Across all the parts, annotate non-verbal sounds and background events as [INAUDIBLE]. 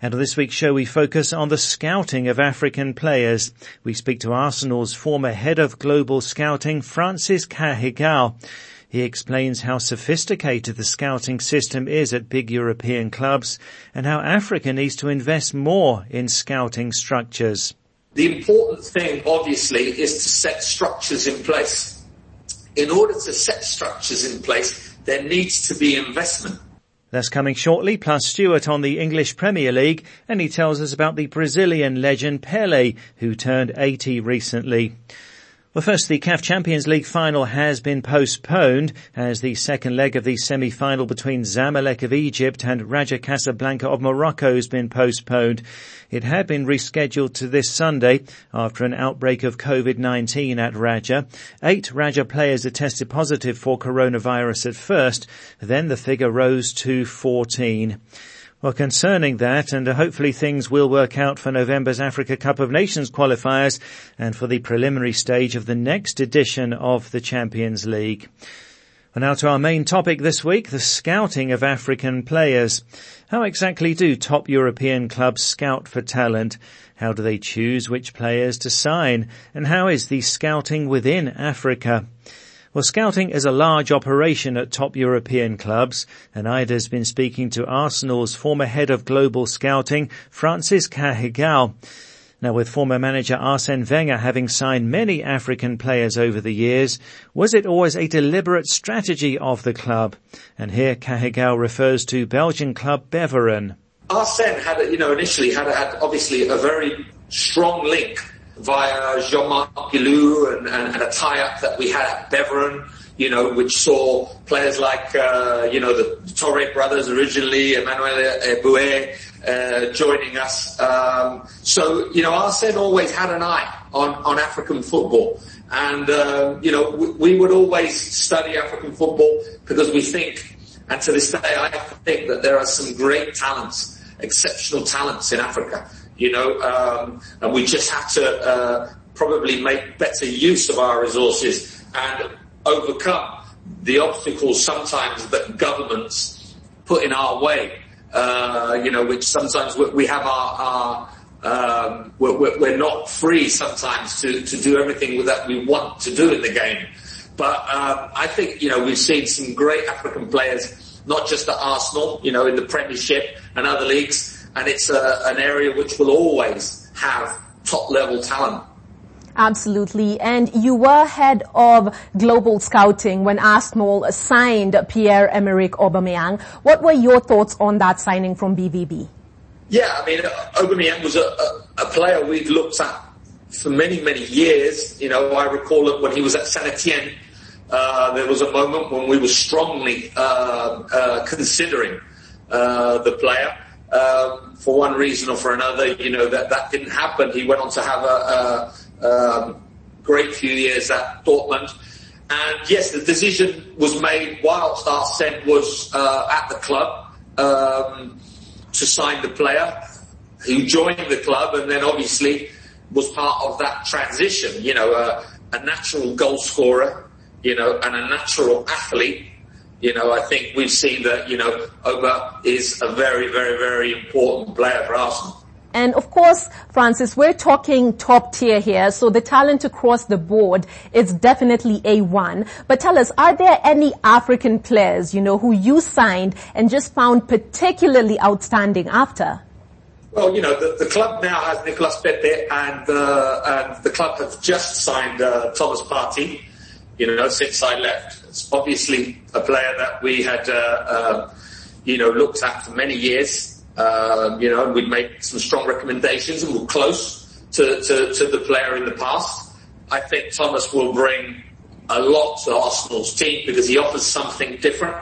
And on this week's show, we focus on the scouting of African players. We speak to Arsenal's former head of global scouting, Francis Cagigao. He explains how sophisticated the scouting system is at big European clubs and how Africa needs to invest more in scouting structures. The important thing, obviously, is to set structures in place. In order to set structures in place, there needs to be investment. That's coming shortly, plus Stuart on the English Premier League, and he tells us about the Brazilian legend Pele, who turned 80 recently. Well, first, the CAF Champions League final has been postponed as the second leg of the semi-final between Zamalek of Egypt and Raja Casablanca of Morocco has been postponed. It had been rescheduled to this Sunday after an outbreak of COVID-19 at Raja. Eight Raja players tested positive for coronavirus at first, then the figure rose to 14. Well, concerning that, and hopefully things will work out for November's Africa Cup of Nations qualifiers and for the preliminary stage of the next edition of the Champions League. Well, now to our main topic this week, the scouting of African players. How exactly do top European clubs scout for talent? How do they choose which players to sign? And how is the scouting within Africa? Well, scouting is a large operation at top European clubs, and Ida's been speaking to Arsenal's former head of global scouting, Francis Cagigao. Now with former manager Arsene Wenger having signed many African players over the years, was it always a deliberate strategy of the club? And here Cagigao refers to Belgian club Beveren. Arsene had, you know, initially had, had obviously a very strong link via Jean-Marc Guillou and, and, and, a tie-up that we had at Beveren, you know, which saw players like, uh, you know, the Touré brothers originally, Emmanuel Eboué, uh, joining us. Um, so, you know, Arsene always had an eye on, on African football. And, uh, you know, we, we, would always study African football because we think, and to this day, I think that there are some great talents, exceptional talents in Africa you know, um, and we just have to uh, probably make better use of our resources and overcome the obstacles sometimes that governments put in our way. Uh, you know, which sometimes we have our, our um, we're, we're, not free sometimes to, to do everything that we want to do in the game. But um, I think you know we've seen some great African players, not just at Arsenal, you know, in the Premiership and other leagues, and it's a, an area which will always have top level talent. Absolutely. And you were head of global scouting when Arsenal signed Pierre-Emerick Aubameyang. What were your thoughts on that signing from BVB? Yeah, I mean, Aubameyang was a, a, a player we'd looked at for many, many years. You know, I recall it when he was at Saint Etienne. Uh, there was a moment when we were strongly uh, uh, considering uh, the player um, for one reason or for another, you know, that, that didn't happen. He went on to have a, a, um, great few years at Dortmund. And yes, the decision was made whilst Arsene was uh, at the club um, to sign the player who joined the club and then obviously was part of that transition, you know, uh, a natural goal scorer, you know, and a natural athlete you know, I think we've seen that, you know, Oba is a very, very, very important player for Arsenal. And of course, Francis, we're talking top tier here, so the talent across the board is definitely A1. But tell us, are there any African players, you know, who you signed and just found particularly outstanding after? Well, you know, the, the club now has Nicolas Pepe and, uh, and the club have just signed uh, Thomas Partey you know, since I left. It's obviously a player that we had, uh, uh, you know, looked at for many years. Um, you know, and we'd made some strong recommendations and were close to, to, to the player in the past. I think Thomas will bring a lot to Arsenal's team because he offers something different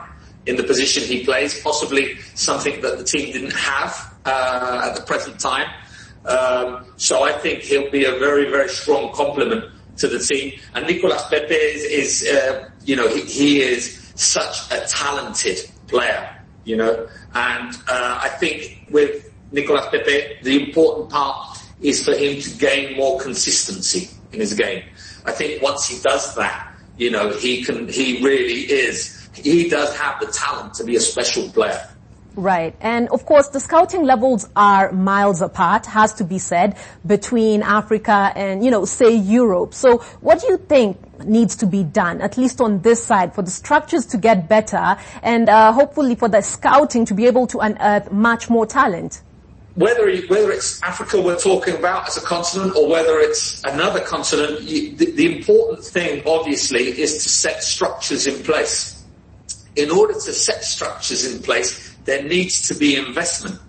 in the position he plays, possibly something that the team didn't have uh, at the present time. Um, so I think he'll be a very, very strong complement to the team. And Nicolas Pepe is, is uh, you know, he, he, is such a talented player, you know. And uh, I think with Nicolas Pepe, the important part is for him to gain more consistency in his game. I think once he does that, you know, he can, he really is, he does have the talent to be a special player. Right. And of course, the scouting levels are miles apart, has to be said, between Africa and, you know, say Europe. So what do you think needs to be done, at least on this side, for the structures to get better and uh, hopefully for the scouting to be able to unearth much more talent? Whether, whether it's Africa we're talking about as a continent or whether it's another continent, you, the, the important thing, obviously, is to set structures in place. In order to set structures in place, there needs to be investment.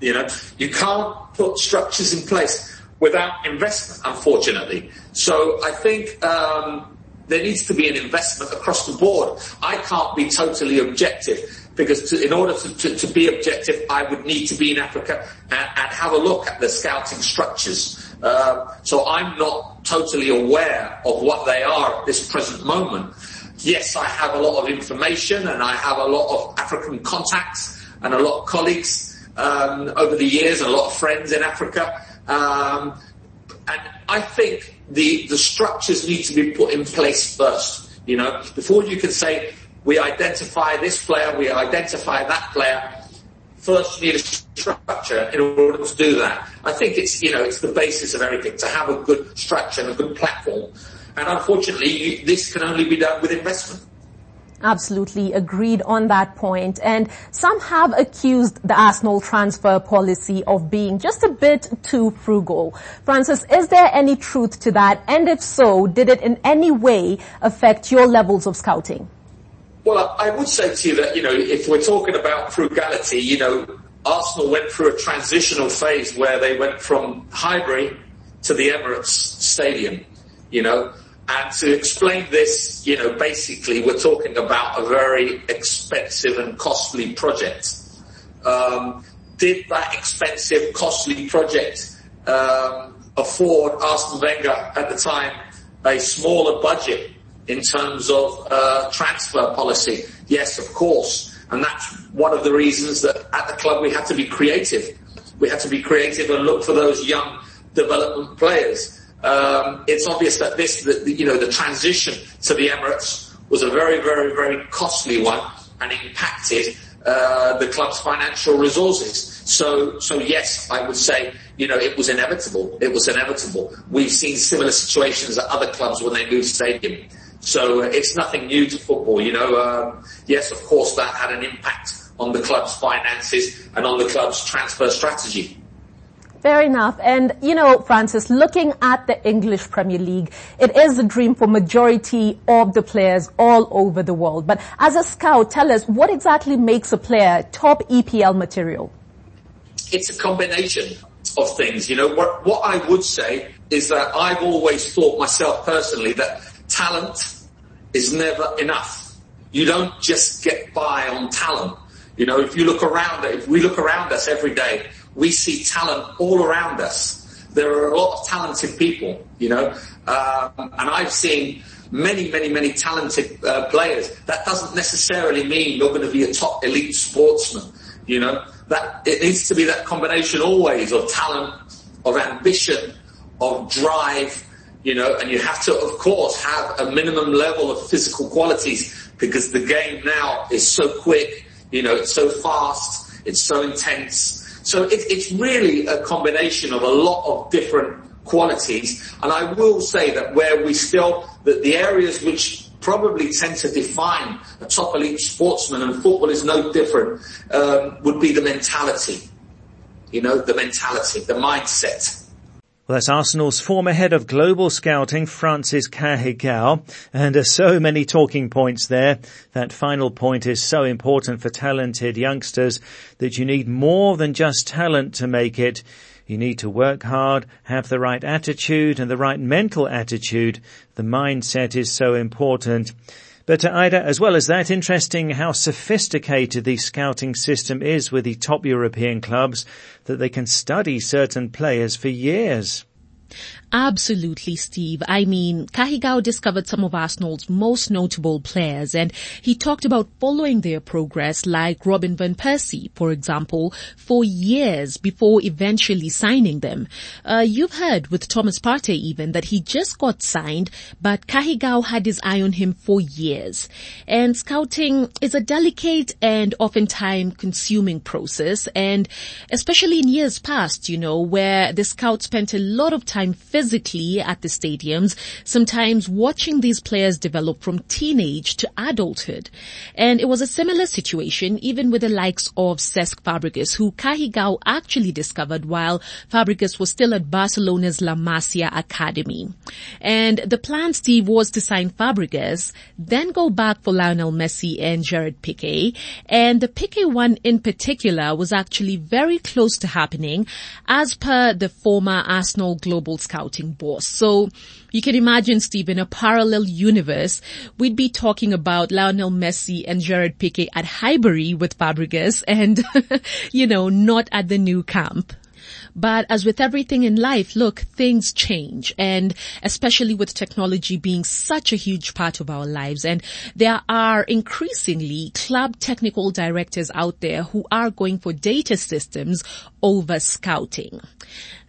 You know, you can't put structures in place without investment, unfortunately. So I think um, there needs to be an investment across the board. I can't be totally objective because to, in order to, to, to, be objective, I would need to be in Africa and, and have a look at the scouting structures. Uh, so I'm not totally aware of what they are at this present moment. Yes, I have a lot of information and I have a lot of African contacts and a lot of colleagues um, over the years, a lot of friends in Africa. Um, and I think the the structures need to be put in place first. You know, before you can say we identify this player, we identify that player. First, you need a structure in order to do that. I think it's you know it's the basis of everything to have a good structure and a good platform. And unfortunately, you, this can only be done with investment. Absolutely agreed on that point. And some have accused the Arsenal transfer policy of being just a bit too frugal. Francis, is there any truth to that? And if so, did it in any way affect your levels of scouting? Well, I would say to you that, you know, if we're talking about frugality, you know, Arsenal went through a transitional phase where they went from Highbury to the Emirates Stadium, you know, and to explain this, you know, basically we're talking about a very expensive and costly project. Um, did that expensive, costly project um, afford Arsene Wenger at the time a smaller budget in terms of uh, transfer policy? Yes, of course. And that's one of the reasons that at the club we had to be creative. We had to be creative and look for those young development players. Um, it's obvious that this, the, you know, the transition to the Emirates was a very, very, very costly one and impacted uh, the club's financial resources. So, so yes, I would say, you know, it was inevitable. It was inevitable. We've seen similar situations at other clubs when they moved stadium. So uh, it's nothing new to football, you know. Um, yes, of course, that had an impact on the club's finances and on the club's transfer strategy. Fair enough. And, you know, Francis, looking at the English Premier League, it is a dream for majority of the players all over the world. But as a scout, tell us what exactly makes a player top EPL material? It's a combination of things. You know, what, what I would say is that I've always thought myself personally that talent is never enough. You don't just get by on talent. You know, if you look around, if we look around us every day, we see talent all around us. There are a lot of talented people, you know, um, and I've seen many, many, many talented uh, players. That doesn't necessarily mean you're going to be a top elite sportsman, you know. That it needs to be that combination always of talent, of ambition, of drive, you know, and you have to, of course, have a minimum level of physical qualities because the game now is so quick, you know, it's so fast, it's so intense so it, it's really a combination of a lot of different qualities. And I will say that where we still, that the areas which probably tend to define a top elite sportsman, and football is no different, um, would be the mentality. You know, the mentality, the mindset. Well, that's Arsenal's former head of global scouting, Francis Cagigao, and so many talking points there. That final point is so important for talented youngsters that you need more than just talent to make it. You need to work hard, have the right attitude and the right mental attitude. The mindset is so important. But Ida, as well as that, interesting how sophisticated the scouting system is with the top European clubs that they can study certain players for years. Absolutely, Steve. I mean, Cagigao discovered some of Arsenal's most notable players and he talked about following their progress like Robin Van Persie, for example, for years before eventually signing them. Uh, you've heard with Thomas Partey even that he just got signed, but Cagigao had his eye on him for years. And scouting is a delicate and oftentimes consuming process and especially in years past, you know, where the scouts spent a lot of time physically at the stadiums, sometimes watching these players develop from teenage to adulthood. And it was a similar situation even with the likes of Cesc Fabregas, who Cagigao actually discovered while Fabregas was still at Barcelona's La Masia Academy. And the plan, Steve, was to sign Fabregas, then go back for Lionel Messi and Gerard Piqué. And the Piqué one in particular was actually very close to happening as per the former Arsenal global scouting boss. So you can imagine, Steve, in a parallel universe, we'd be talking about Lionel Messi and Gerard Piqué at Highbury with Fabregas and, [LAUGHS] you know, not at the Nou Camp. But as with everything in life, look, things change and especially with technology being such a huge part of our lives and there are increasingly club technical directors out there who are going for data systems over scouting.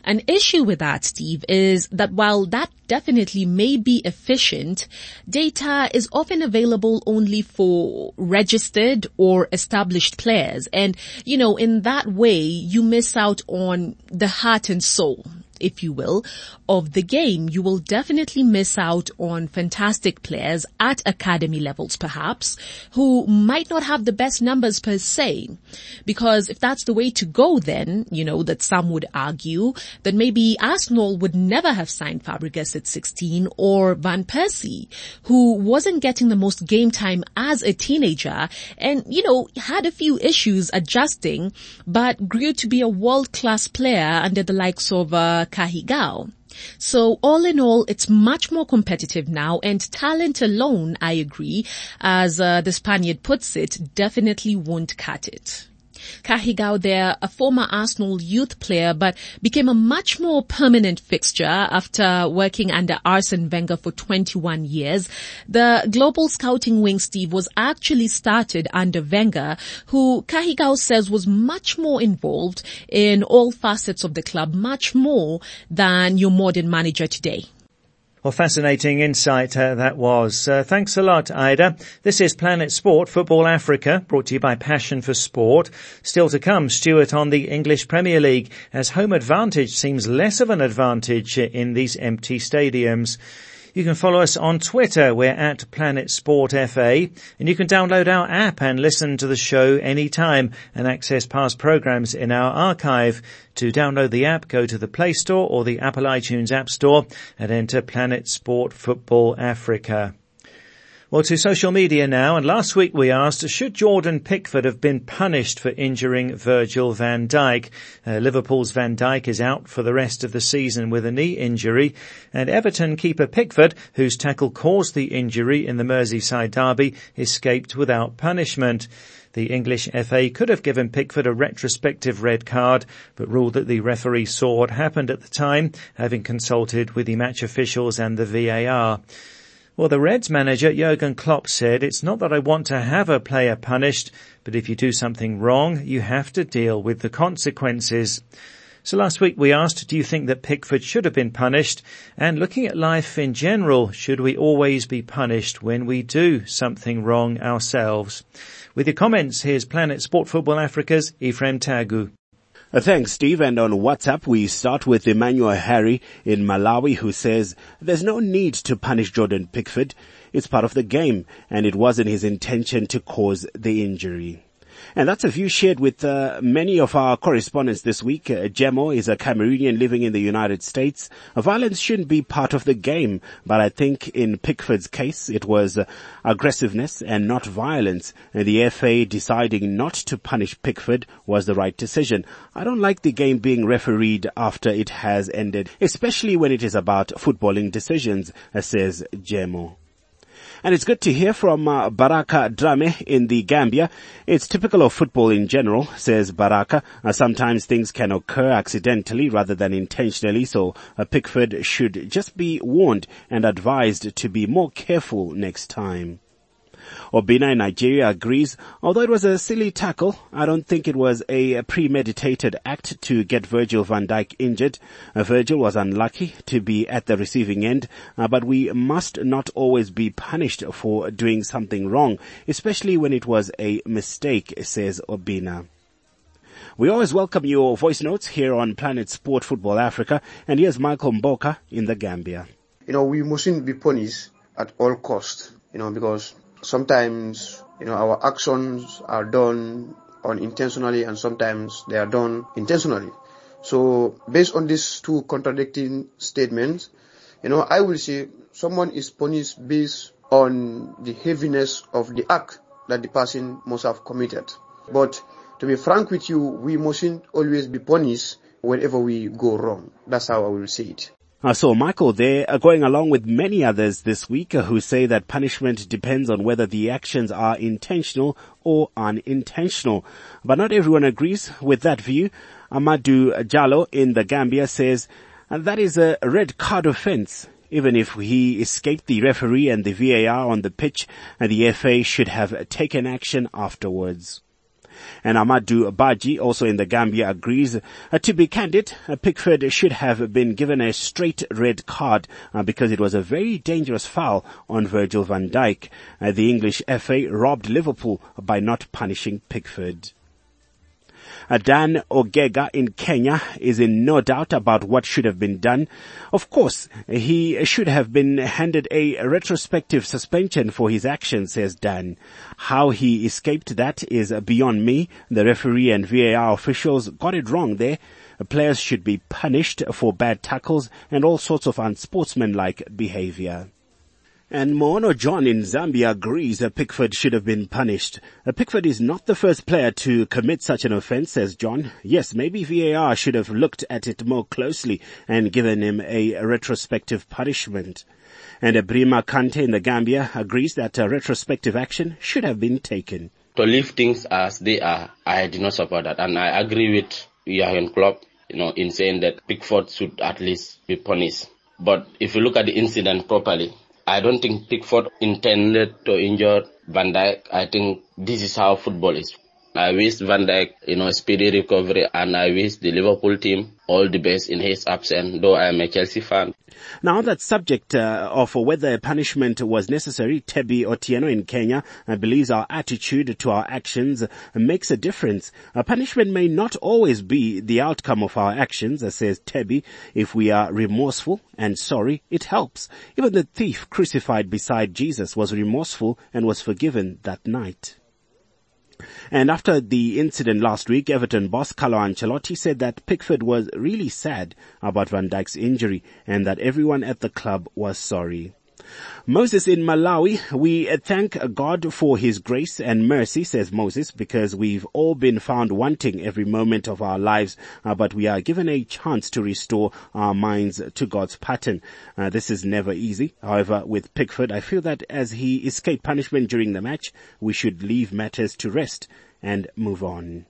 An issue with that, Steve, is that while that definitely may be efficient, data is often available only for registered or established players. And, you know, in that way, you miss out on the heart and soul if you will, of the game, you will definitely miss out on fantastic players at academy levels perhaps, who might not have the best numbers per se. Because if that's the way to go then, you know, that some would argue, that maybe Arsenal would never have signed Fabregas at 16 or Van Persie, who wasn't getting the most game time as a teenager and, you know, had a few issues adjusting, but grew to be a world-class player under the likes of uh, Cagigao. So all in all, it's much more competitive now and talent alone, I agree, as uh, the Spaniard puts it, definitely won't cut it. Cagigao there, a former Arsenal youth player, but became a much more permanent fixture after working under Arsene Wenger for 21 years. The global scouting wing, Steve, was actually started under Wenger, who Cagigao says was much more involved in all facets of the club, much more than your modern manager today. Well, fascinating insight uh, that was. Uh, thanks a lot, Ida. This is Planet Sport Football Africa, brought to you by Passion for Sport. Still to come, Stuart on the English Premier League, as home advantage seems less of an advantage in these empty stadiums. You can follow us on Twitter. We're at Planet Sport FA and you can download our app and listen to the show anytime and access past programs in our archive. To download the app, go to the Play Store or the Apple iTunes App Store and enter Planet Sport Football Africa. Well, to social media now, and last week we asked, should Jordan Pickford have been punished for injuring Virgil van Dijk? Uh, Liverpool's Van Dijk is out for the rest of the season with a knee injury, and Everton keeper Pickford, whose tackle caused the injury in the Merseyside derby, escaped without punishment. The English FA could have given Pickford a retrospective red card, but ruled that the referee saw what happened at the time, having consulted with the match officials and the VAR. Well, the Reds manager Jurgen Klopp said, it's not that I want to have a player punished, but if you do something wrong, you have to deal with the consequences. So last week we asked, do you think that Pickford should have been punished? And looking at life in general, should we always be punished when we do something wrong ourselves? With your comments, here's Planet Sport Football Africa's Ephraim Tagu. Uh, thanks, Steve. And on WhatsApp, we start with Emmanuel Harry in Malawi who says, there's no need to punish Jordan Pickford. It's part of the game and it wasn't his intention to cause the injury. And that's a view shared with uh, many of our correspondents this week. Uh, Jemo is a Cameroonian living in the United States. Violence shouldn't be part of the game, but I think in Pickford's case, it was uh, aggressiveness and not violence. And the FA deciding not to punish Pickford was the right decision. I don't like the game being refereed after it has ended, especially when it is about footballing decisions, uh, says Jemo. And it's good to hear from uh, Baraka Drame in the Gambia. It's typical of football in general, says Baraka. Uh, sometimes things can occur accidentally rather than intentionally, so uh, Pickford should just be warned and advised to be more careful next time. Obinna in Nigeria agrees, although it was a silly tackle, I don't think it was a premeditated act to get Virgil van Dijk injured. Uh, Virgil was unlucky to be at the receiving end, uh, but we must not always be punished for doing something wrong, especially when it was a mistake, says Obinna. We always welcome your voice notes here on Planet Sport Football Africa, and here's Michael Mboka in the Gambia. You know, we mustn't be punished at all costs, you know, because sometimes you know our actions are done unintentionally and sometimes they are done intentionally. So based on these two contradicting statements you know i will say someone is punished based on the heaviness of the act that the person must have committed. But to be frank with you we mustn't always be punished whenever we go wrong. That's how i will say it uh, saw Michael there uh, going along with many others this week uh, who say that punishment depends on whether the actions are intentional or unintentional. But not everyone agrees with that view. Amadou Jallo in the Gambia says that is a red card offense. Even if he escaped the referee and the VAR on the pitch, the FA should have taken action afterwards. And Amadou Baji, also in the Gambia, agrees. Uh, to be candid, uh, Pickford should have been given a straight red card uh, because it was a very dangerous foul on Virgil van Dijk. The English FA robbed Liverpool by not punishing Pickford. Dan Ogega in Kenya is in no doubt about what should have been done. Of course, he should have been handed a retrospective suspension for his actions, says Dan. How he escaped that is beyond me. The referee and VAR officials got it wrong there. Players should be punished for bad tackles and all sorts of unsportsmanlike behavior. And Moono John in Zambia agrees that Pickford should have been punished. Uh, Pickford is not the first player to commit such an offence, says John. Yes, maybe VAR should have looked at it more closely and given him a retrospective punishment. And Brima Kante in the Gambia agrees that a retrospective action should have been taken. To leave things as they are, I do not support that. And I agree with Jurgen Klopp, you know, in saying that Pickford should at least be punished. But if you look at the incident properly, I don't think Pickford intended to injure Van Dijk. I think this is how football is. I wish Van Dijk, you know, speedy recovery and I wish the Liverpool team all the best in his absence, though I am a Chelsea fan. Now on that subject uh, of whether punishment was necessary, Tebi Otieno in Kenya uh, believes our attitude to our actions uh, makes a difference. A punishment may not always be the outcome of our actions, uh, says Tebi. If we are remorseful and sorry, it helps. Even the thief crucified beside Jesus was remorseful and was forgiven that night. And after the incident last week, Everton boss Carlo Ancelotti said that Pickford was really sad about Van Dijk's injury and that everyone at the club was sorry. Moses in Malawi, we thank God for his grace and mercy, says Moses, because we've all been found wanting every moment of our lives, uh, but we are given a chance to restore our minds to God's pattern. Uh, this is never easy. However, with Pickford, I feel that as he escaped punishment during the match, we should leave matters to rest and move on.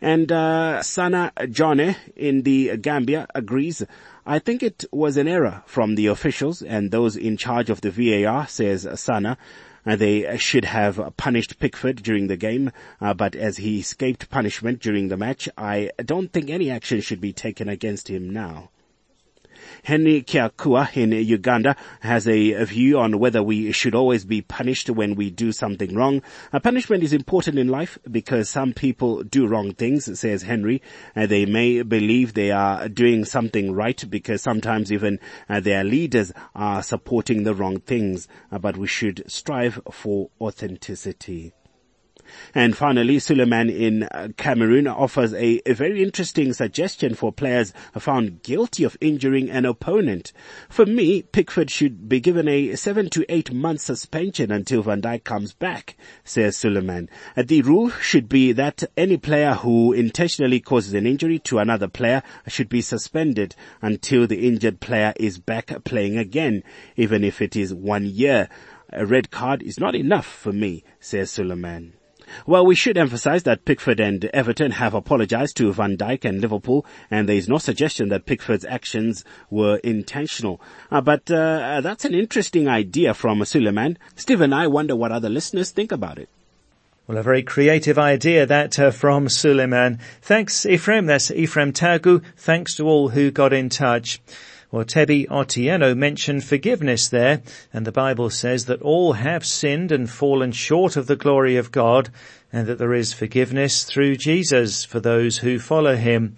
And uh, Sana Jone in the Gambia agrees. I think it was an error from the officials and those in charge of the VAR, says Sana. Uh, they should have punished Pickford during the game, uh, but as he escaped punishment during the match, I don't think any action should be taken against him now. Henry Kiakua in Uganda has a, view on whether we should always be punished when we do something wrong. Uh, punishment is important in life because some people do wrong things, says Henry. Uh, they may believe they are doing something right because sometimes even uh, their leaders are supporting the wrong things, uh, but we should strive for authenticity. And finally, Suleiman in uh, Cameroon offers a, a, very interesting suggestion for players found guilty of injuring an opponent. For me, Pickford should be given a seven to eight month suspension until Van Dijk comes back, says Suleiman. Uh, the rule should be that any player who intentionally causes an injury to another player should be suspended until the injured player is back playing again, even if it is one year. A red card is not enough for me, says Suleiman. Well, we should emphasize that Pickford and Everton have apologized to Van Dijk and Liverpool, and there is no suggestion that Pickford's actions were intentional. Uh, but uh, that's an interesting idea from Suleiman. Steve and I wonder what other listeners think about it. Well, a very creative idea that uh, from Suleiman. Thanks, Ephraim. That's Ephraim Tagu. Thanks to all who got in touch. Well, Tebi Otieno mentioned forgiveness there, and the Bible says that all have sinned and fallen short of the glory of God, and that there is forgiveness through Jesus for those who follow him.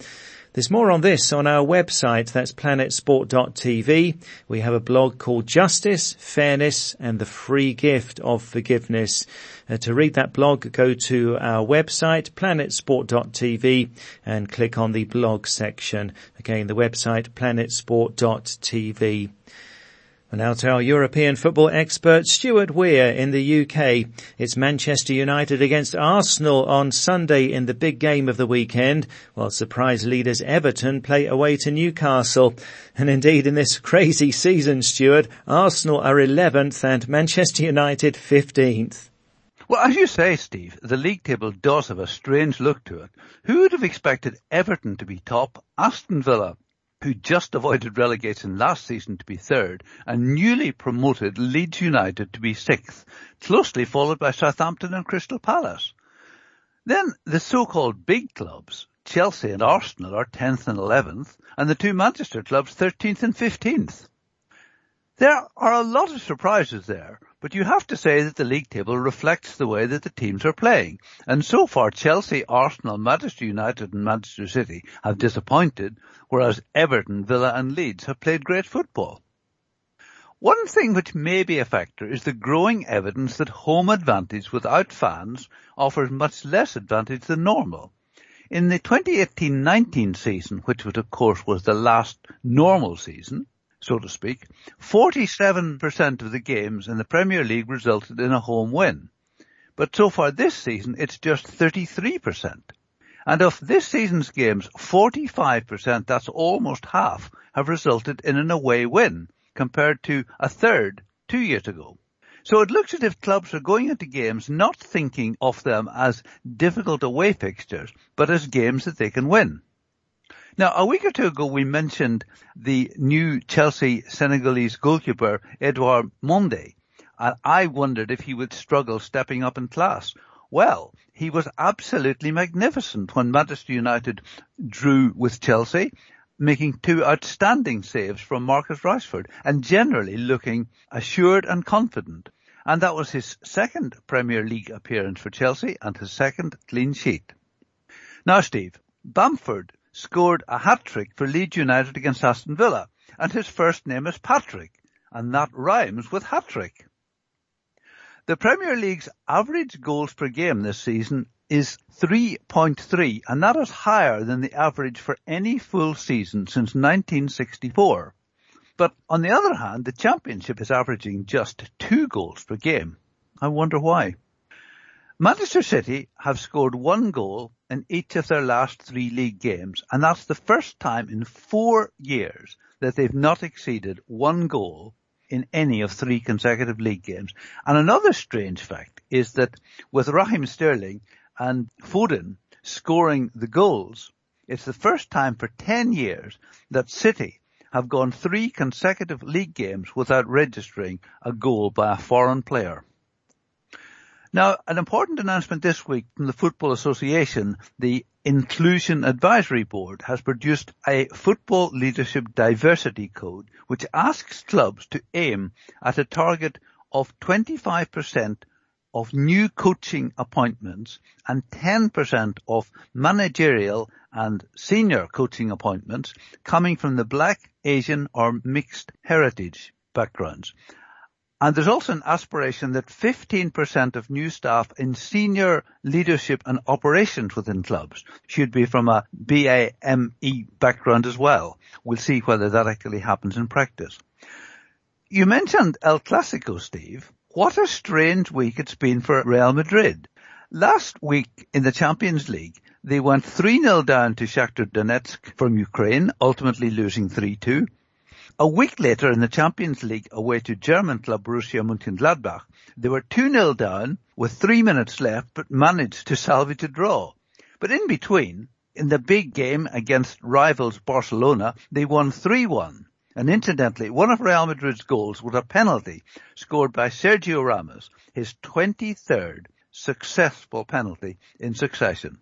There's more on this on our website, that's planetsport.tv. We have a blog called Justice, Fairness and the Free Gift of Forgiveness. Uh, to read that blog, go to our website, planetsport.tv and click on the blog section. Again, the website, planetsport.tv. And now to our European football expert, Stuart Weir in the UK. It's Manchester United against Arsenal on Sunday in the big game of the weekend, while surprise leaders Everton play away to Newcastle. And indeed in this [LAUGHS] crazy season, Stuart, Arsenal are 11th and Manchester United 15th. Well, as you say, Steve, the league table does have a strange look to it. Who would have expected Everton to be top, Aston Villa who just avoided relegation last season to be third, and newly promoted Leeds United to be sixth, closely followed by Southampton and Crystal Palace. Then the so-called big clubs, Chelsea and Arsenal are 10th and 11th, and the two Manchester clubs 13th and 15th. There are a lot of surprises there, but you have to say that the league table reflects the way that the teams are playing. And so far Chelsea, Arsenal, Manchester United and Manchester City have disappointed, whereas Everton, Villa and Leeds have played great football. One thing which may be a factor is the growing evidence that home advantage without fans offers much less advantage than normal. In the 2018-19 season, which of course was the last normal season, so to speak, 47% of the games in the Premier League resulted in a home win. But so far this season, it's just 33%. And of this season's games, 45%, that's almost half, have resulted in an away win, compared to a third two years ago. So it looks as if clubs are going into games not thinking of them as difficult away fixtures, but as games that they can win. Now, a week or two ago, we mentioned the new Chelsea Senegalese goalkeeper, Edouard Mendy, and I wondered if he would struggle stepping up in class. Well, he was absolutely magnificent when Manchester United drew with Chelsea, making two outstanding saves from Marcus Rashford and generally looking assured and confident. And that was his second Premier League appearance for Chelsea and his second clean sheet. Now, Steve, Bamford scored a hat-trick for Leeds United against Aston Villa, and his first name is Patrick, and that rhymes with hat-trick. The Premier League's average goals per game this season is 3.3, and that is higher than the average for any full season since 1964. But on the other hand, the championship is averaging just two goals per game. I wonder why. Manchester City have scored one goal in each of their last three league games, and that's the first time in four years that they've not exceeded one goal in any of three consecutive league games. And another strange fact is that with Raheem Sterling and Foden scoring the goals, it's the first time for 10 years that City have gone three consecutive league games without registering a goal by a foreign player. Now, an important announcement this week from the Football Association, the Inclusion Advisory Board has produced a Football Leadership Diversity Code which asks clubs to aim at a target of 25% of new coaching appointments and 10% of managerial and senior coaching appointments coming from the black, Asian or mixed heritage backgrounds. And there's also an aspiration that 15% of new staff in senior leadership and operations within clubs should be from a BAME background as well. We'll see whether that actually happens in practice. You mentioned El Clasico, Steve. What a strange week it's been for Real Madrid. Last week in the Champions League, they went 3-0 down to Shakhtar Donetsk from Ukraine, ultimately losing 3-2. A week later in the Champions League away to German club Borussia Mönchengladbach, they were 2-0 down with three minutes left but managed to salvage a draw. But in between, in the big game against rivals Barcelona, they won 3-1. And incidentally, one of Real Madrid's goals was a penalty scored by Sergio Ramos, his 23rd successful penalty in succession.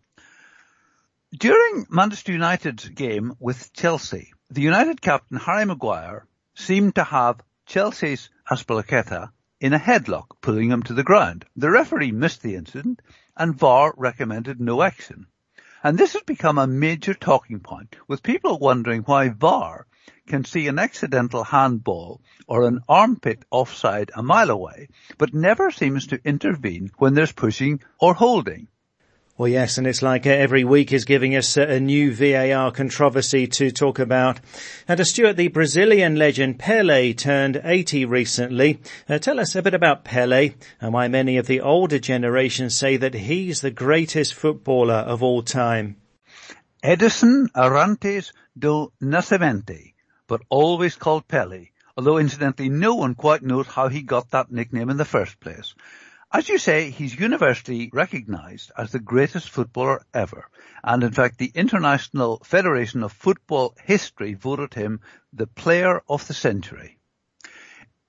During Manchester United's game with Chelsea, the United captain Harry Maguire seemed to have Chelsea's Azpilicueta in a headlock, pulling him to the ground. The referee missed the incident and VAR recommended no action. And this has become a major talking point, with people wondering why VAR can see an accidental handball or an armpit offside a mile away, but never seems to intervene when there's pushing or holding. Well, yes, and it's like uh, every week is giving us uh, a new VAR controversy to talk about. And uh, Stuart, the Brazilian legend Pele turned 80 recently. Uh, tell us a bit about Pele and why many of the older generation say that he's the greatest footballer of all time. Edison Arantes do Nascimento, but always called Pele, although incidentally no one quite knows how he got that nickname in the first place. As you say, he's universally recognised as the greatest footballer ever. And in fact, the International Federation of Football History voted him the player of the century.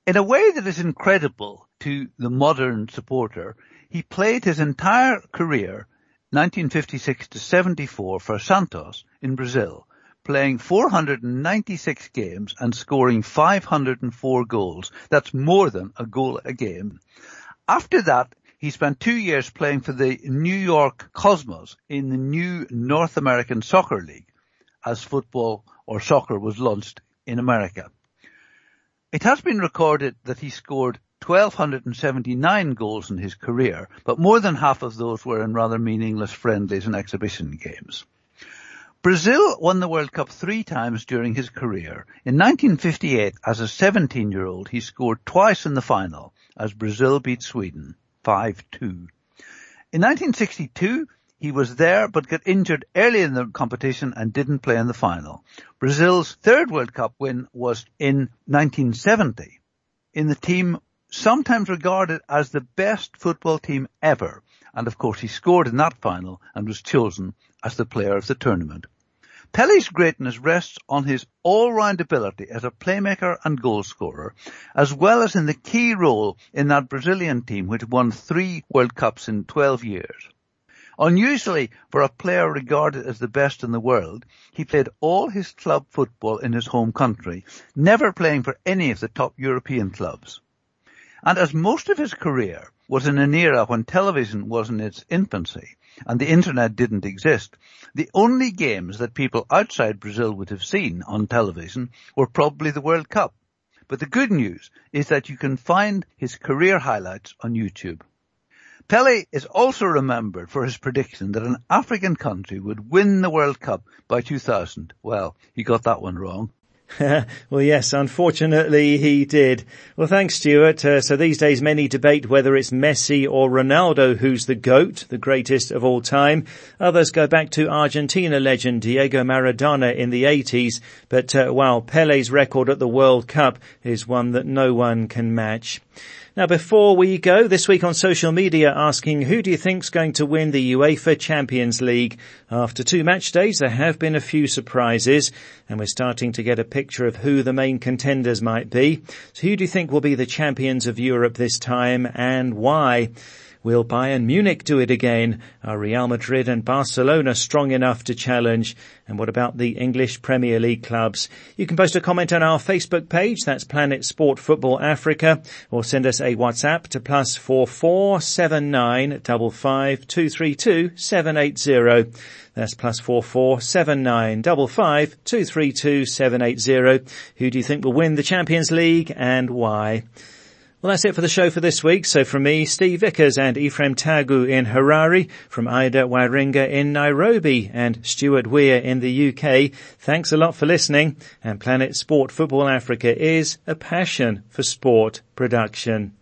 In a way that is incredible to the modern supporter, he played his entire career, 1956 to 74, for Santos in Brazil, playing 496 games and scoring 504 goals. That's more than a goal a game. After that, he spent two years playing for the New York Cosmos in the new North American Soccer League as football or soccer was launched in America. It has been recorded that he scored 1279 goals in his career, but more than half of those were in rather meaningless friendlies and exhibition games. Brazil won the World Cup three times during his career. In 1958, as a 17-year-old, he scored twice in the final as Brazil beat Sweden 5-2. In 1962, he was there but got injured early in the competition and didn't play in the final. Brazil's third World Cup win was in 1970 in the team sometimes regarded as the best football team ever. And of course he scored in that final and was chosen as the player of the tournament. Pele's greatness rests on his all-round ability as a playmaker and goalscorer, as well as in the key role in that Brazilian team which won three World Cups in 12 years. Unusually for a player regarded as the best in the world, he played all his club football in his home country, never playing for any of the top European clubs. And as most of his career was in an era when television was in its infancy, and the internet didn't exist, the only games that people outside Brazil would have seen on television were probably the World Cup. But the good news is that you can find his career highlights on YouTube. Pele is also remembered for his prediction that an African country would win the World Cup by 2000. Well, he got that one wrong. [LAUGHS] well, yes, unfortunately he did. Well, thanks, Stuart. Uh, so these days many debate whether it's Messi or Ronaldo who's the GOAT, the greatest of all time. Others go back to Argentina legend Diego Maradona in the 80s. But, uh, Pele's record at the World Cup is one that no one can match. Now before we go, this week on social media asking who do you think's going to win the UEFA Champions League? After two match days there have been a few surprises and we're starting to get a picture of who the main contenders might be. So who do you think will be the champions of Europe this time and why? Will Bayern Munich do it again? Are Real Madrid and Barcelona strong enough to challenge? And what about the English Premier League clubs? You can post a comment on our Facebook page, that's Planet Sport Football Africa, or send us a WhatsApp to plus four four seven nine double five two three two seven eight zero. That's plus four four seven nine double five two three two seven eight zero. Who do you think will win the Champions League and why? Well, that's it for the show for this week. So from me, Steve Vickers and Ephraim Tagu in Harare, from Ida Waringa in Nairobi and Stuart Weir in the UK, thanks a lot for listening. And Planet Sport Football Africa is a passion for sport production.